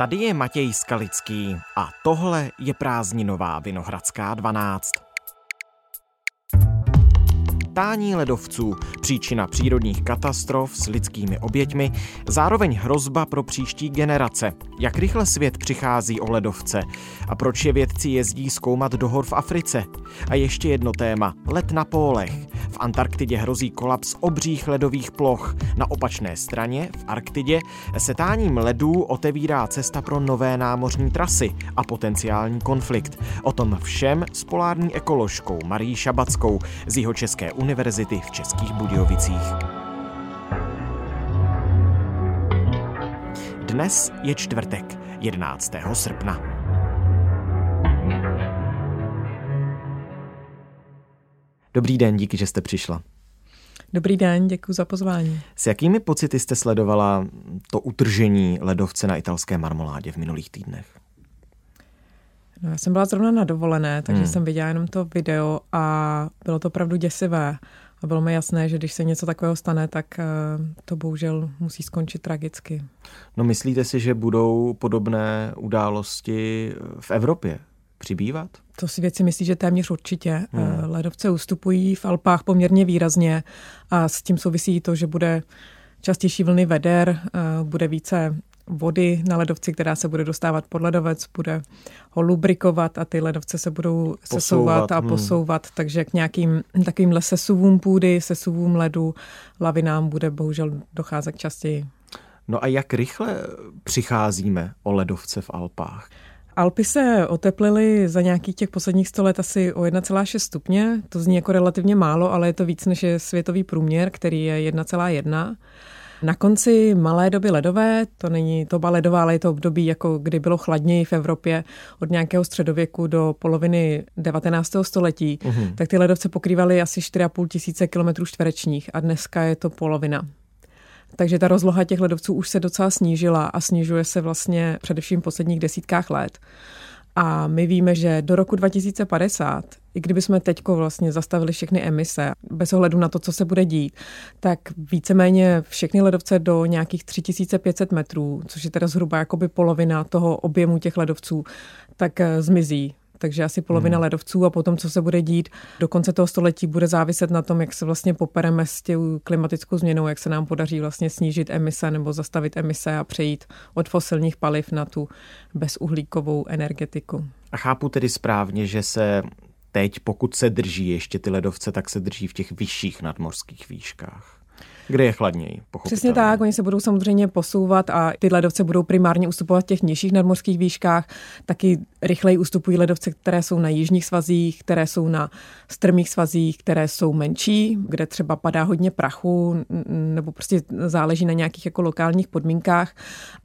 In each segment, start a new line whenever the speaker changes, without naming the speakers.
Tady je Matěj Skalický a tohle je prázdninová Vinohradská 12. Tání ledovců, příčina přírodních katastrof s lidskými oběťmi, zároveň hrozba pro příští generace. Jak rychle svět přichází o ledovce a proč je vědci jezdí zkoumat do hor v Africe. A ještě jedno téma, let na pólech. Antarktidě hrozí kolaps obřích ledových ploch. Na opačné straně, v Arktidě, se táním ledů otevírá cesta pro nové námořní trasy a potenciální konflikt. O tom všem s polární ekoložkou Marí Šabackou z jeho České univerzity v Českých Budějovicích. Dnes je čtvrtek, 11. srpna. Dobrý den, díky, že jste přišla.
Dobrý den, děkuji za pozvání.
S jakými pocity jste sledovala to utržení ledovce na italské marmoládě v minulých týdnech?
No, já jsem byla zrovna na dovolené, takže hmm. jsem viděla jenom to video a bylo to opravdu děsivé. A bylo mi jasné, že když se něco takového stane, tak eh, to bohužel musí skončit tragicky.
No myslíte si, že budou podobné události v Evropě přibývat?
To si věci myslí, že téměř určitě. Hmm. Eh, ledovce ustupují v Alpách poměrně výrazně a s tím souvisí to, že bude častější vlny veder, eh, bude více vody na ledovci, která se bude dostávat pod ledovec, bude ho lubrikovat a ty ledovce se budou posouvat, sesouvat a hmm. posouvat, takže k nějakým takovýmhle sesuvům půdy, sesuvům ledu, lavinám bude bohužel docházet častěji.
No a jak rychle přicházíme o ledovce v Alpách?
Alpy se oteplily za nějakých těch posledních 100 let asi o 1,6 stupně. To zní jako relativně málo, ale je to víc než je světový průměr, který je 1,1. Na konci malé doby ledové, to není to ledová, ale je to období, jako kdy bylo chladněji v Evropě od nějakého středověku do poloviny 19. století, uhum. tak ty ledovce pokrývaly asi 4,5 tisíce kilometrů čtverečních a dneska je to polovina. Takže ta rozloha těch ledovců už se docela snížila a snižuje se vlastně především v posledních desítkách let. A my víme, že do roku 2050, i kdyby jsme teď vlastně zastavili všechny emise, bez ohledu na to, co se bude dít, tak víceméně všechny ledovce do nějakých 3500 metrů, což je teda zhruba jakoby polovina toho objemu těch ledovců, tak eh, zmizí takže asi polovina hmm. ledovců a potom, co se bude dít do konce toho století, bude záviset na tom, jak se vlastně popereme s tou klimatickou změnou, jak se nám podaří vlastně snížit emise nebo zastavit emise a přejít od fosilních paliv na tu bezuhlíkovou energetiku.
A chápu tedy správně, že se teď, pokud se drží ještě ty ledovce, tak se drží v těch vyšších nadmořských výškách kde je chladněji.
Přesně tak, oni se budou samozřejmě posouvat a ty ledovce budou primárně ustupovat v těch nižších nadmořských výškách. Taky rychleji ustupují ledovce, které jsou na jižních svazích, které jsou na strmých svazích, které jsou menší, kde třeba padá hodně prachu, nebo prostě záleží na nějakých jako lokálních podmínkách.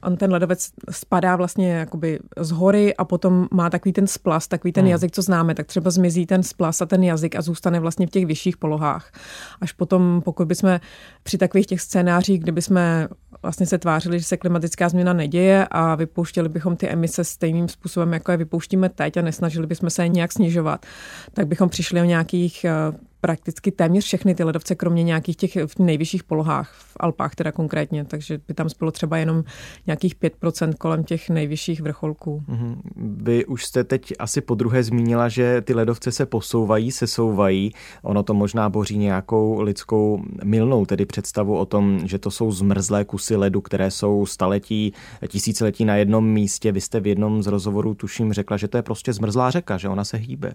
On ten ledovec spadá vlastně jakoby z hory a potom má takový ten splas, takový ten hmm. jazyk, co známe, tak třeba zmizí ten splas a ten jazyk a zůstane vlastně v těch vyšších polohách. Až potom, pokud bychom při při takových těch scénářích, kdyby jsme vlastně se tvářili, že se klimatická změna neděje a vypouštěli bychom ty emise stejným způsobem, jako je vypouštíme teď a nesnažili bychom se je nějak snižovat, tak bychom přišli o nějakých eh, prakticky téměř všechny ty ledovce, kromě nějakých těch v nejvyšších polohách, v Alpách teda konkrétně, takže by tam spolo třeba jenom nějakých 5% kolem těch nejvyšších vrcholků.
Mm-hmm. Vy už jste teď asi po druhé zmínila, že ty ledovce se posouvají, sesouvají. Ono to možná boří nějakou lidskou milnou, tedy představu o tom, že to jsou zmrzlé kusy ledu, které jsou staletí, tisíciletí na jednom místě. Vy jste v jednom z rozhovorů, tuším, řekla, že to je prostě zmrzlá řeka, že ona se hýbe.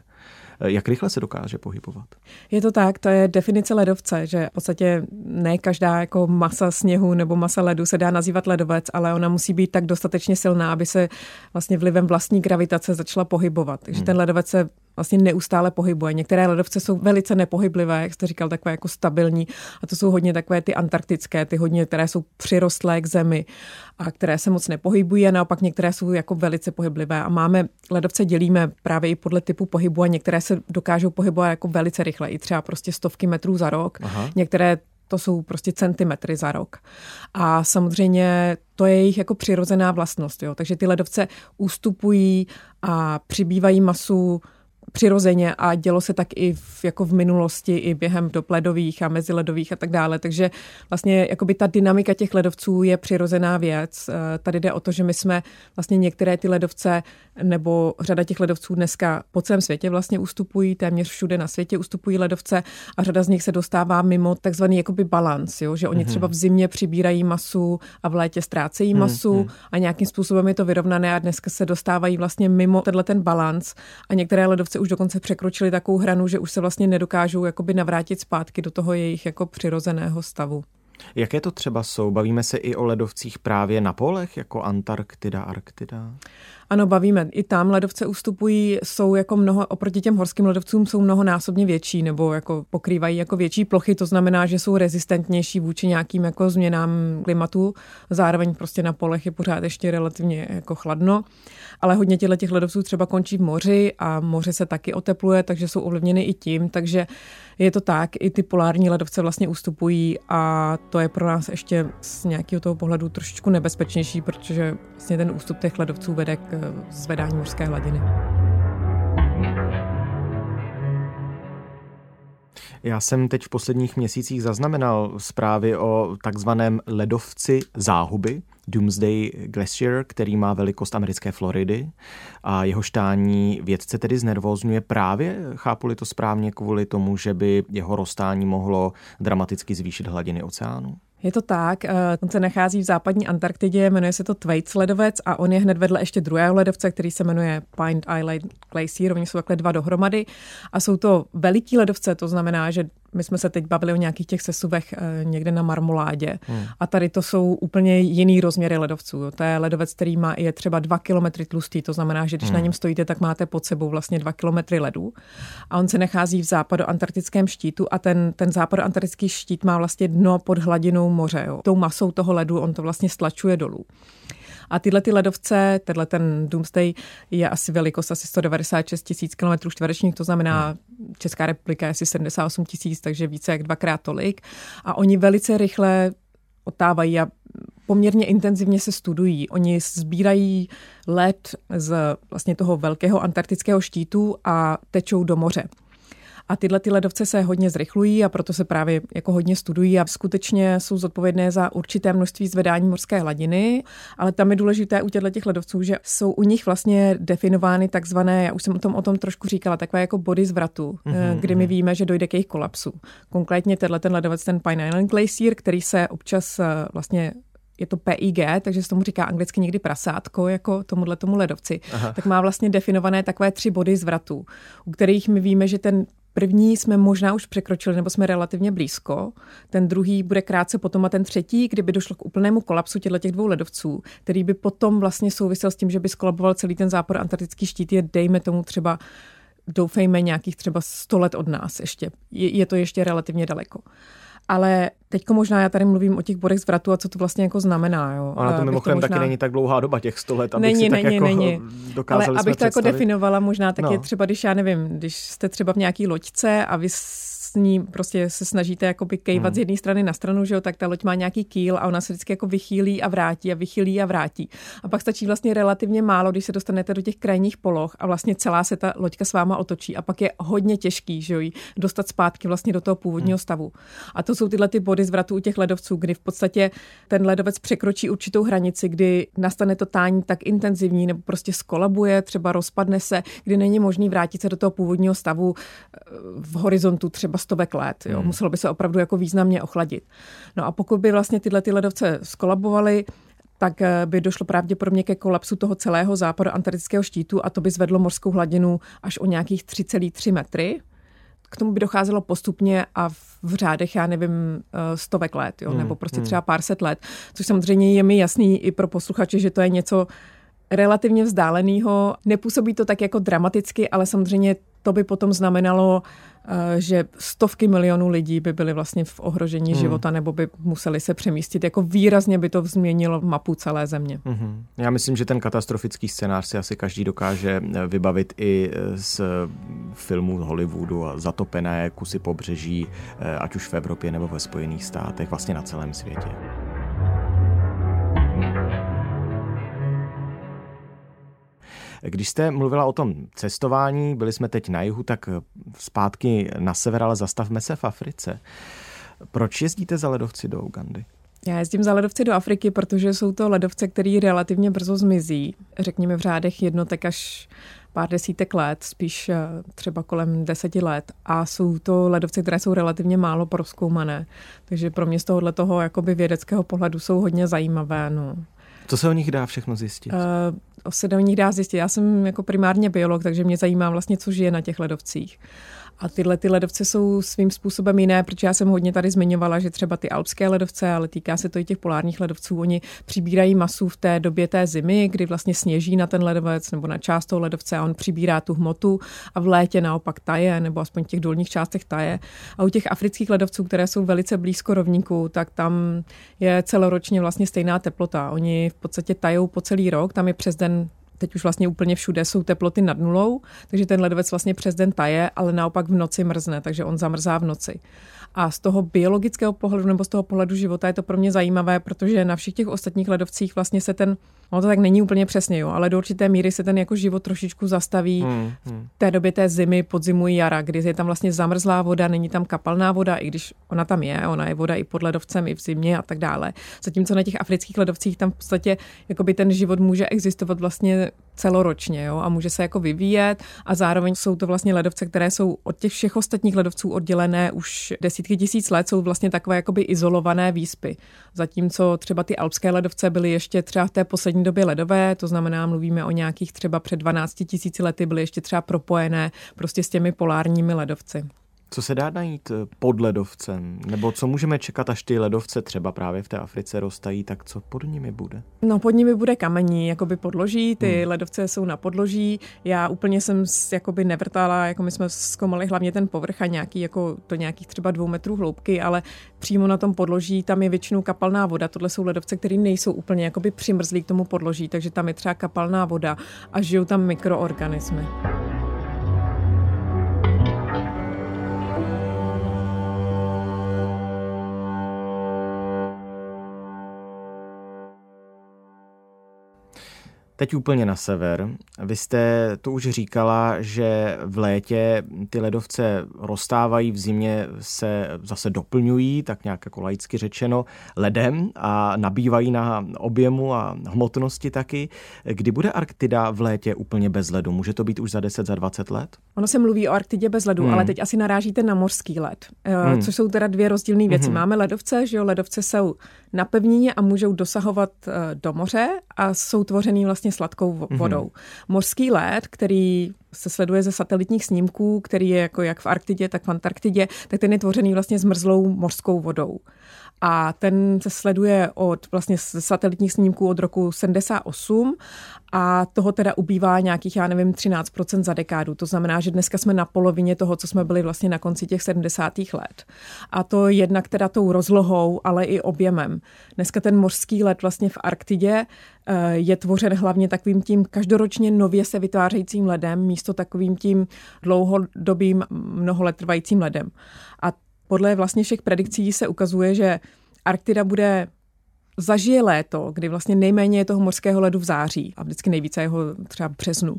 Jak rychle se dokáže pohybovat?
Je to tak, to je definice ledovce, že v podstatě ne každá jako masa sněhu nebo masa ledu se dá nazývat ledovec, ale ona musí být tak dostatečně silná, aby se vlastně vlivem vlastní gravitace začala pohybovat. Takže hmm. ten ledovec se vlastně neustále pohybuje. Některé ledovce jsou velice nepohyblivé, jak jste říkal, takové jako stabilní a to jsou hodně takové ty antarktické, ty hodně, které jsou přirostlé k zemi a které se moc nepohybují a naopak některé jsou jako velice pohyblivé a máme, ledovce dělíme právě i podle typu pohybu a některé se dokážou pohybovat jako velice rychle, i třeba prostě stovky metrů za rok. Aha. Některé to jsou prostě centimetry za rok. A samozřejmě to je jejich jako přirozená vlastnost. Jo? Takže ty ledovce ústupují a přibývají masu přirozeně a dělo se tak i v, jako v minulosti, i během dopledových a meziledových a tak dále. Takže vlastně jakoby ta dynamika těch ledovců je přirozená věc. Eh, tady jde o to, že my jsme vlastně některé ty ledovce nebo řada těch ledovců dneska po celém světě vlastně ustupují, téměř všude na světě ustupují ledovce a řada z nich se dostává mimo takzvaný jakoby balans, jo? že oni mm-hmm. třeba v zimě přibírají masu a v létě ztrácejí masu mm-hmm. a nějakým způsobem je to vyrovnané a dneska se dostávají vlastně mimo tenhle ten balans a některé ledovce už dokonce překročily takovou hranu, že už se vlastně nedokážou jakoby navrátit zpátky do toho jejich jako přirozeného stavu.
Jaké to třeba jsou? Bavíme se i o ledovcích právě na polech, jako Antarktida, Arktida?
Ano, bavíme. I tam ledovce ustupují, jsou jako mnoho, oproti těm horským ledovcům jsou mnohonásobně větší, nebo jako pokrývají jako větší plochy, to znamená, že jsou rezistentnější vůči nějakým jako změnám klimatu. Zároveň prostě na polech je pořád ještě relativně jako chladno, ale hodně těchto těch ledovců třeba končí v moři a moře se taky otepluje, takže jsou ovlivněny i tím, takže je to tak, i ty polární ledovce vlastně ustupují a to je pro nás ještě z nějakého toho pohledu trošičku nebezpečnější, protože vlastně ten ústup těch ledovců vede k zvedání mořské hladiny.
Já jsem teď v posledních měsících zaznamenal zprávy o takzvaném ledovci záhuby, Doomsday Glacier, který má velikost americké Floridy a jeho štání vědce tedy znervózňuje právě, chápu-li to správně, kvůli tomu, že by jeho rozstání mohlo dramaticky zvýšit hladiny oceánu?
Je to tak, eh, on se nachází v západní Antarktidě, jmenuje se to Thwaites ledovec a on je hned vedle ještě druhého ledovce, který se jmenuje Pine Island Glacier, oni jsou takhle dva dohromady a jsou to veliký ledovce, to znamená, že my jsme se teď bavili o nějakých těch sesuvech eh, někde na marmoládě hmm. a tady to jsou úplně jiný rozměry ledovců. To je ledovec, který má, je třeba dva kilometry tlustý, to znamená, že když hmm. na něm stojíte, tak máte pod sebou vlastně dva kilometry ledu a on se nachází v západoantarktickém štítu a ten, ten západoantarktický štít má vlastně dno pod hladinou moře. Jo. Tou masou toho ledu on to vlastně stlačuje dolů. A tyhle ty ledovce, tenhle ten Doomsday je asi velikost asi 196 tisíc km čtverečních, to znamená hmm. Česká republika je asi 78 tisíc, takže více jak dvakrát tolik. A oni velice rychle otávají a poměrně intenzivně se studují. Oni sbírají led z vlastně toho velkého antarktického štítu a tečou do moře. A tyhle ty ledovce se hodně zrychlují a proto se právě jako hodně studují a skutečně jsou zodpovědné za určité množství zvedání morské hladiny, ale tam je důležité u těchto těch ledovců, že jsou u nich vlastně definovány takzvané, já už jsem o tom, o tom trošku říkala, takové jako body zvratu, mm-hmm. kdy my mhm. víme, že dojde k jejich kolapsu. Konkrétně tenhle ten ledovec, ten Pine Island Glacier, který se občas eh, vlastně je to PIG, takže se tomu říká anglicky někdy prasátko, jako tomuhle tomu ledovci, Aha. tak má vlastně definované takové tři body zvratu, u kterých my víme, že ten První jsme možná už překročili, nebo jsme relativně blízko. Ten druhý bude krátce potom a ten třetí, kdyby došlo k úplnému kolapsu těchto těch dvou ledovců, který by potom vlastně souvisel s tím, že by skolaboval celý ten zápor antarktický štít, je dejme tomu třeba doufejme nějakých třeba 100 let od nás ještě. Je, je to ještě relativně daleko. Ale teďko možná já tady mluvím o těch bodech zvratu a co to vlastně jako znamená. Jo.
Ona to mimochodem to možná... taky není tak dlouhá doba, těch 100 let,
abych není,
si
není,
tak jako
není. Ale abych to jako definovala možná, tak no. je třeba, když já nevím, když jste třeba v nějaký loďce a vy s ní prostě se snažíte jakoby kejvat hmm. z jedné strany na stranu, že jo, tak ta loď má nějaký kýl a ona se vždycky jako vychýlí a vrátí a vychýlí a vrátí. A pak stačí vlastně relativně málo, když se dostanete do těch krajních poloh a vlastně celá se ta loďka s váma otočí a pak je hodně těžký, že jo, dostat zpátky vlastně do toho původního hmm. stavu. A to jsou tyhle ty body zvratu u těch ledovců, kdy v podstatě ten ledovec překročí určitou hranici, kdy nastane to tání tak intenzivní nebo prostě skolabuje, třeba rozpadne se, kdy není možný vrátit se do toho původního stavu eh, v horizontu třeba stovek let. Jo. Hmm. Muselo by se opravdu jako významně ochladit. No a pokud by vlastně tyhle ty ledovce skolabovaly, tak eh, by došlo pravděpodobně ke kolapsu toho celého západu antarktického štítu a to by zvedlo mořskou hladinu až o nějakých 3,3 metry. K tomu by docházelo postupně a v řádech, já nevím, eh, stovek let, jo, hmm, nebo prostě hmm. třeba pár set let, což samozřejmě je mi jasný i pro posluchače, že to je něco relativně vzdáleného. Nepůsobí to tak jako dramaticky, ale samozřejmě to by potom znamenalo, eh, že stovky milionů lidí by byly vlastně v ohrožení hmm. života nebo by museli se přemístit. Jako výrazně by to změnilo mapu celé země. Hmm.
Já myslím, že ten katastrofický scénář si asi každý dokáže eh, vybavit i eh, z filmů Hollywoodu a zatopené kusy pobřeží, ať už v Evropě nebo ve Spojených státech, vlastně na celém světě. Když jste mluvila o tom cestování, byli jsme teď na jihu, tak zpátky na sever, ale zastavme se v Africe. Proč jezdíte za ledovci do Ugandy?
Já jezdím za ledovci do Afriky, protože jsou to ledovce, které relativně brzo zmizí. Řekněme v řádech jednotek až pár desítek let, spíš eh, třeba kolem deseti let. A jsou to ledovce, které jsou relativně málo proskoumané. Takže pro mě z tohohle toho jakoby vědeckého pohledu jsou hodně zajímavé. No.
Co se o nich dá všechno zjistit? Uh,
se o nich dá zjistit. Já jsem jako primárně biolog, takže mě zajímá vlastně, co žije na těch ledovcích. A tyhle ty ledovce jsou svým způsobem jiné, protože já jsem hodně tady zmiňovala, že třeba ty alpské ledovce, ale týká se to i těch polárních ledovců, oni přibírají masu v té době té zimy, kdy vlastně sněží na ten ledovec nebo na část toho ledovce a on přibírá tu hmotu a v létě naopak taje, nebo aspoň v těch dolních částech taje. A u těch afrických ledovců, které jsou velice blízko rovníku, tak tam je celoročně vlastně stejná teplota. Oni v podstatě tajou po celý rok, tam je přes den teď už vlastně úplně všude jsou teploty nad nulou, takže ten ledovec vlastně přes den taje, ale naopak v noci mrzne, takže on zamrzá v noci. A z toho biologického pohledu nebo z toho pohledu života je to pro mě zajímavé, protože na všech těch ostatních ledovcích vlastně se ten No to tak není úplně přesně, jo, ale do určité míry se ten jako život trošičku zastaví hmm, hmm. v té době té zimy, podzimu, jara, kdy je tam vlastně zamrzlá voda, není tam kapalná voda, i když ona tam je, ona je voda i pod ledovcem, i v zimě a tak dále. Zatímco na těch afrických ledovcích tam v podstatě jakoby ten život může existovat vlastně celoročně jo, a může se jako vyvíjet a zároveň jsou to vlastně ledovce, které jsou od těch všech ostatních ledovců oddělené už desítky tisíc let, jsou vlastně takové jakoby izolované výspy. Zatímco třeba ty alpské ledovce byly ještě třeba v té poslední době ledové, to znamená, mluvíme o nějakých třeba před 12 tisíci lety, byly ještě třeba propojené prostě s těmi polárními ledovci.
Co se dá najít eh, pod ledovcem? Nebo co můžeme čekat, až ty ledovce třeba právě v té Africe rostají, tak co pod nimi bude?
No pod nimi bude kamení, jakoby podloží, ty hmm. ledovce jsou na podloží. Já úplně jsem jakoby nevrtala, jako my jsme zkoumali hlavně ten povrch a nějaký, jako to nějakých třeba dvou metrů hloubky, ale přímo na tom podloží tam je většinou kapalná voda. Tohle jsou ledovce, které nejsou úplně jakoby přimrzlí k tomu podloží, takže tam je třeba kapalná voda a žijou tam mikroorganismy.
Teď úplně na sever. Vy jste to už říkala, že v létě ty ledovce rozstávají, v zimě se zase doplňují, tak nějak jako laicky řečeno, ledem a nabývají na objemu a hmotnosti taky. Kdy bude Arktida v létě úplně bez ledu? Může to být už za 10, za 20 let?
Ono se mluví o Arktidě bez ledu, hmm. ale teď asi narážíte na mořský led, eh, hmm. což jsou teda dvě rozdílné věci. Hmm. Máme ledovce, že jo, ledovce jsou na pevnině a můžou dosahovat eh, do moře a jsou tvořený vlastně sladkou mhm. vodou. Mm-hmm. Mořský led, který se sleduje ze satelitních snímků, který je jako jak v Arktidě, tak v Antarktidě, tak ten je tvořený vlastně zmrzlou mořskou vodou a ten se sleduje od vlastně satelitních snímků od roku 78 a toho teda ubývá nějakých, já nevím, 13% za dekádu. To znamená, že dneska jsme na polovině toho, co jsme byli vlastně na konci těch 70. let. A to jednak teda tou rozlohou, ale i objemem. Dneska ten mořský led vlastně v Arktidě eh, je tvořen hlavně takovým tím každoročně nově se vytvářejícím ledem, místo takovým tím dlouhodobým mnoho let trvajícím ledem. A podle vlastně všech predikcí se ukazuje, že Arktida bude zažije léto, kdy vlastně nejméně je toho mořského ledu v září a vždycky nejvíce jeho třeba v březnu.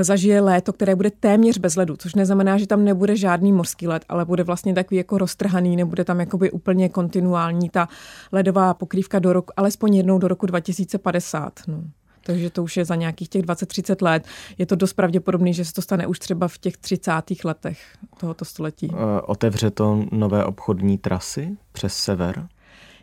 Zažije léto, které bude téměř bez ledu, což neznamená, že tam nebude žádný mořský led, ale bude vlastně takový jako roztrhaný, nebude tam jakoby úplně kontinuální ta ledová pokrývka do roku, alespoň jednou do roku 2050. No takže to už je za nějakých těch 20-30 let. Je to dost pravděpodobné, že se to stane už třeba v těch 30. letech tohoto století.
Eh, otevře to nové obchodní trasy přes sever?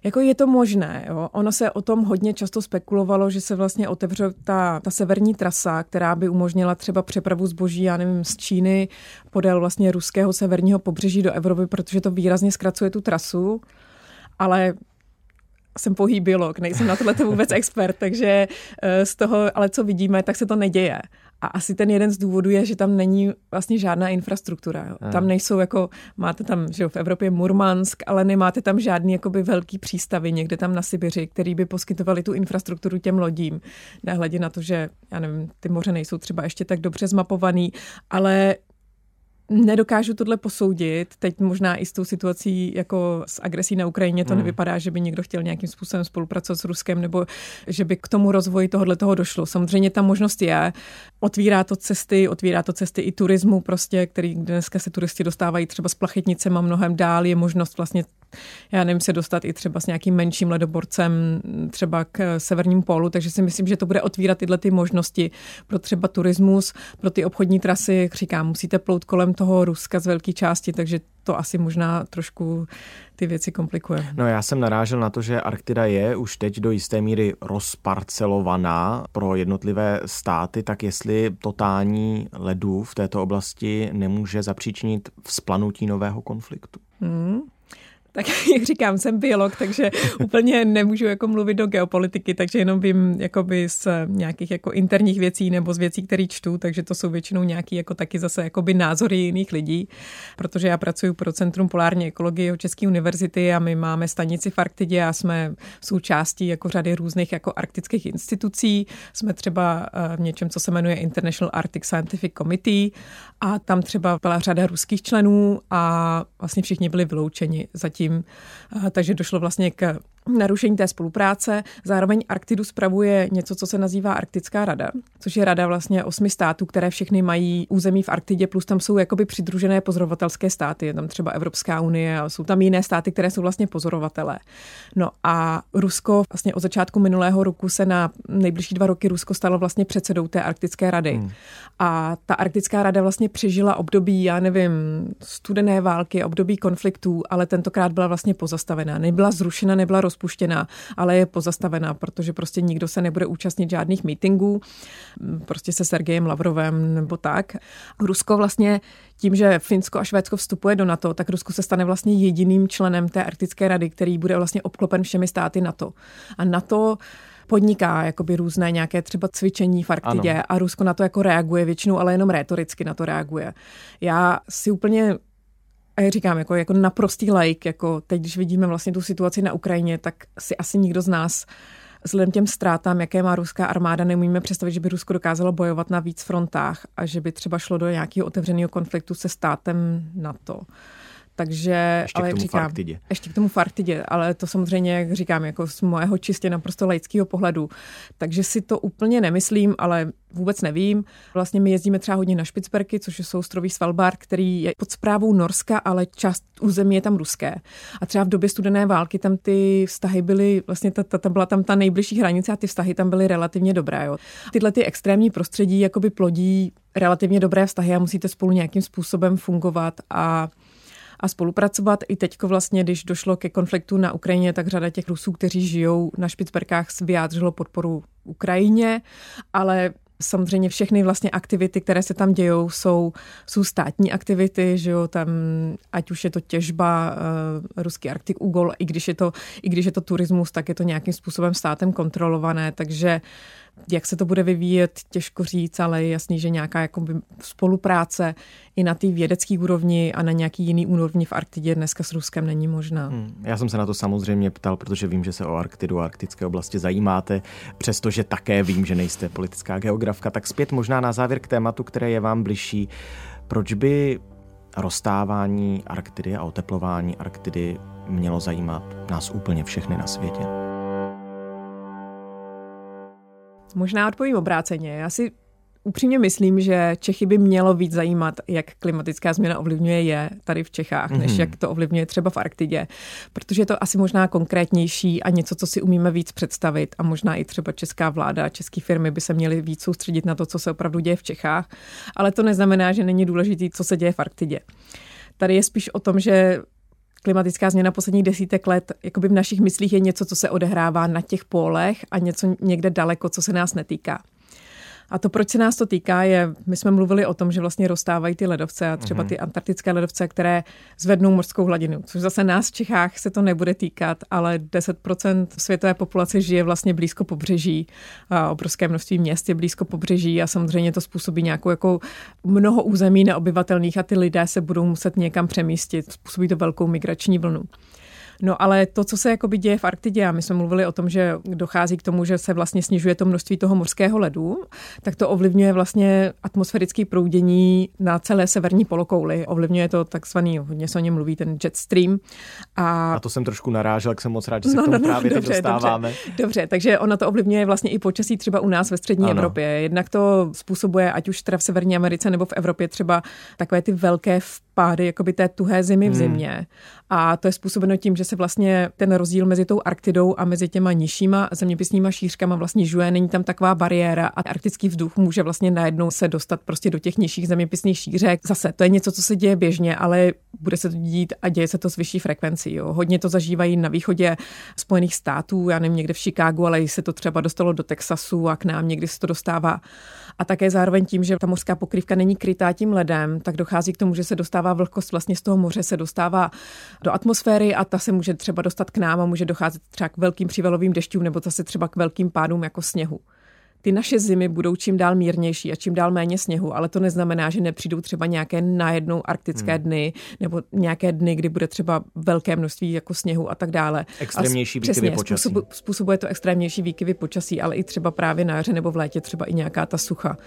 Jako je to možné, jo. Ono se o tom hodně často spekulovalo, že se vlastně otevře ta, ta severní trasa, která by umožnila třeba přepravu zboží, já nevím, z Číny podél vlastně ruského severního pobřeží do Evropy, protože to výrazně zkracuje tu trasu. Ale jsem pouhý biolog, nejsem na tohle vůbec expert, takže eh, z toho, ale co vidíme, tak se to neděje. A asi ten jeden z důvodů je, že tam není vlastně žádná infrastruktura. Jo. Tam nejsou jako, máte tam, že jo, v Evropě Murmansk, ale nemáte tam žádný jakoby velký přístavy někde tam na Sibiři, který by poskytovali tu infrastrukturu těm lodím. Nehledě na to, že, já nevím, ty moře nejsou třeba ještě tak dobře zmapovaný, ale Nedokážu tohle posoudit. Teď možná i s tou situací jako s agresí na Ukrajině to hmm. nevypadá, že by někdo chtěl nějakým způsobem spolupracovat s Ruskem nebo že by k tomu rozvoji tohohle toho došlo. Samozřejmě ta možnost je. Otvírá to cesty, otvírá to cesty i turismu prostě, který dneska se turisti dostávají třeba s plachetnicema mnohem dál. Je možnost vlastně já nevím, se dostat i třeba s nějakým menším ledoborcem třeba k severním pólu, takže si myslím, že to bude otvírat tyhle ty možnosti pro třeba turismus, pro ty obchodní trasy, jak říkám, musíte plout kolem toho Ruska z velké části, takže to asi možná trošku ty věci komplikuje.
No já jsem narážel na to, že Arktida je už teď do jisté míry rozparcelovaná pro jednotlivé státy, tak jestli totální ledu v této oblasti nemůže zapříčinit vzplanutí nového konfliktu. Hmm.
Tak jak říkám, jsem biolog, takže úplně nemůžu jako mluvit do geopolitiky, takže jenom vím jakoby z nějakých jako interních věcí nebo z věcí, které čtu, takže to jsou většinou nějaký jako taky zase jakoby názory jiných lidí, protože já pracuji pro Centrum polární ekologie České univerzity a my máme stanici v Arktidě a jsme součástí jako řady různých jako arktických institucí. Jsme třeba eh, v něčem, co se jmenuje International Arctic Scientific Committee a tam třeba byla řada ruských členů a vlastně všichni byli vyloučeni zatím tím. Takže došlo vlastně k narušení té spolupráce. Zároveň Arktidu spravuje něco, co se nazývá Arktická rada, což je rada vlastně osmi států, které všechny mají území v Arktidě, plus tam jsou jakoby přidružené pozorovatelské státy. Je tam třeba Evropská unie a jsou tam jiné státy, které jsou vlastně pozorovatelé. No a Rusko vlastně od začátku minulého roku se na nejbližší dva roky Rusko stalo vlastně předsedou té Arktické rady. Hmm. A ta Arktická rada vlastně přežila období, já nevím, studené války, období konfliktů, ale tentokrát byla vlastně pozastavená. Nebyla zrušena, nebyla rozpuštěná, ale je pozastavená, protože prostě nikdo se nebude účastnit žádných meetingů, prostě se Sergejem Lavrovem nebo tak. Rusko vlastně tím, že Finsko a Švédsko vstupuje do NATO, tak Rusko se stane vlastně jediným členem té arktické rady, který bude vlastně obklopen všemi státy NATO. A NATO podniká jakoby různé nějaké třeba cvičení v Arktidě ano. a Rusko na to jako reaguje většinou, ale jenom rétoricky na to reaguje. Já si úplně a já říkám, jako, jako naprostý like, jako teď, když vidíme vlastně tu situaci na Ukrajině, tak si asi nikdo z nás vzhledem těm ztrátám, jaké má ruská armáda, nemůžeme představit, že by Rusko dokázalo bojovat na víc frontách a že by třeba šlo do nějakého otevřeného konfliktu se státem NATO. Takže,
ještě ale k tomu říkám, farktidě.
Ještě k tomu farktidě, ale to samozřejmě, jak říkám, jako z mojeho čistě naprosto laického pohledu. Takže si to úplně nemyslím, ale vůbec nevím. Vlastně my jezdíme třeba hodně na Špicberky, což je soustrový Svalbard, který je pod zprávou Norska, ale část území je tam ruské. A třeba v době studené války tam ty vztahy byly, vlastně ta, ta, ta byla tam ta nejbližší hranice a ty vztahy tam byly relativně dobré. Jo. Tyhle ty extrémní prostředí jakoby plodí relativně dobré vztahy a musíte spolu nějakým způsobem fungovat a a spolupracovat. I teďko vlastně, když došlo ke konfliktu na Ukrajině, tak řada těch Rusů, kteří žijou na Špicberkách, vyjádřilo podporu Ukrajině, ale samozřejmě všechny vlastně aktivity, které se tam dějou, jsou, jsou státní aktivity, že jo, tam ať už je to těžba, uh, ruský Arktik úgol, i když je to, i když je to turismus, tak je to nějakým způsobem státem kontrolované, takže jak se to bude vyvíjet, těžko říct, ale je jasný, že nějaká jako spolupráce i na té vědecké úrovni a na nějaký jiný úrovni v Arktidě dneska s Ruskem není možná. Hmm,
já jsem se na to samozřejmě ptal, protože vím, že se o Arktidu a arktické oblasti zajímáte, přestože také vím, že nejste politická geografka. Tak zpět možná na závěr k tématu, které je vám bližší. Proč by rozstávání Arktidy a oteplování Arktidy mělo zajímat nás úplně všechny na světě?
Možná odpovím obráceně. Já si upřímně myslím, že Čechy by mělo víc zajímat, jak klimatická změna ovlivňuje je tady v Čechách, než mm-hmm. jak to ovlivňuje třeba v Arktidě. Protože je to asi možná konkrétnější a něco, co si umíme víc představit. A možná i třeba česká vláda a české firmy by se měly víc soustředit na to, co se opravdu děje v Čechách. Ale to neznamená, že není důležité, co se děje v Arktidě. Tady je spíš o tom, že klimatická změna posledních desítek let jakoby v našich myslích je něco, co se odehrává na těch pólech a něco někde daleko, co se nás netýká. A to, proč se nás to týká, je, my jsme mluvili o tom, že vlastně rozstávají ty ledovce a třeba mhm. ty antarktické ledovce, které zvednou mořskou hladinu, což zase nás v Čechách se to nebude týkat, ale 10% světové populace žije vlastně blízko pobřeží. A obrovské množství měst je blízko pobřeží a samozřejmě to způsobí nějakou jako mnoho území neobyvatelných a ty lidé se budou muset někam přemístit. Způsobí to velkou migrační vlnu. No ale to, co se jakoby děje v Arktidě, a my jsme mluvili o tom, že dochází k tomu, že se vlastně snižuje to množství toho mořského ledu, tak to ovlivňuje vlastně atmosférické proudění na celé severní polokouli. Ovlivňuje to takzvaný, hodně se o něm mluví, ten jet stream.
A, a to jsem trošku narážel, jak jsem moc rád, že se no, k tomu no, no, právě dobře, teď dostáváme.
Dobře, dobře, takže ono to ovlivňuje vlastně i počasí třeba u nás ve střední ano. Evropě. Jednak to způsobuje, ať už teda v Severní Americe nebo v Evropě třeba takové ty velké vpády jakoby té tuhé zimy v hmm. zimě. A to je způsobeno tím, že se vlastně ten rozdíl mezi tou Arktidou a mezi těma nižšíma zeměpisníma šířkama vlastně žuje, není tam taková bariéra a arktický vzduch může vlastně najednou se dostat prostě do těch nižších zeměpisných šířek. Zase to je něco, co se děje běžně, ale bude se to dít a děje se to s vyšší frekvencí. Jo. Hodně to zažívají na východě Spojených států, já nevím, někde v Chicagu, ale se to třeba dostalo do Texasu a k nám někdy se to dostává. A také zároveň tím, že ta mořská pokrývka není krytá tím ledem, tak dochází k tomu, že se dostává vlhkost vlastně z toho moře, se dostává do atmosféry a ta se může třeba dostat k nám a může docházet třeba k velkým přívalovým dešťům nebo zase třeba k velkým pádům jako sněhu ty naše zimy budou čím dál mírnější a čím dál méně sněhu, ale to neznamená, že nepřijdou třeba nějaké najednou arktické hmm. dny nebo nějaké dny, kdy bude třeba velké množství jako sněhu a tak dále.
Extrémnější a výkyvy přesně, počasí. Způsob,
způsobuje to extrémnější výkyvy počasí, ale i třeba právě na jaře nebo v létě třeba i nějaká ta sucha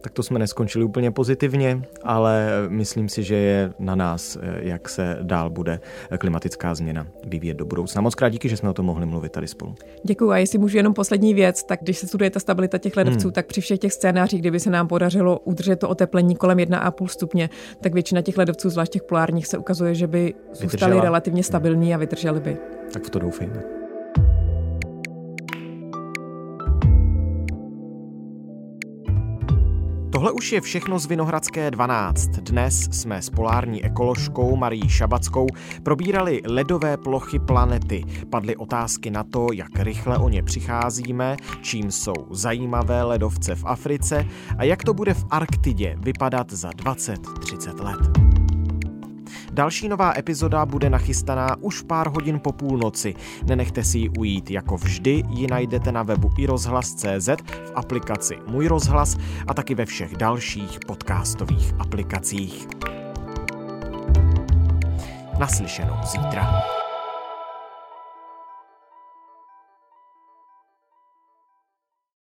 tak to jsme neskončili úplně pozitivně, ale myslím si, že je na nás, jak se dál bude klimatická změna vyvíjet do budoucna. Moc krát díky, že jsme o tom mohli mluvit tady spolu.
Děkuji. A jestli můžu jenom poslední věc, tak když se studuje ta stabilita těch ledovců, hmm. tak při všech těch scénářích, kdyby se nám podařilo udržet to oteplení kolem 1,5 stupně, tak většina těch ledovců, zvlášť těch polárních, se ukazuje, že by Vydržela. relativně stabilní a vydrželi by.
Tak v to doufejme. Tohle už je všechno z Vinohradské 12. Dnes jsme s polární ekoložkou Marí Šabackou probírali ledové plochy planety. Padly otázky na to, jak rychle o ně přicházíme, čím jsou zajímavé ledovce v Africe a jak to bude v Arktidě vypadat za 20-30 let. Další nová epizoda bude nachystaná už pár hodin po půlnoci. Nenechte si ji ujít. Jako vždy ji najdete na webu iRozhlas.cz, v aplikaci Můj rozhlas a taky ve všech dalších podcastových aplikacích. Naslyšenou zítra.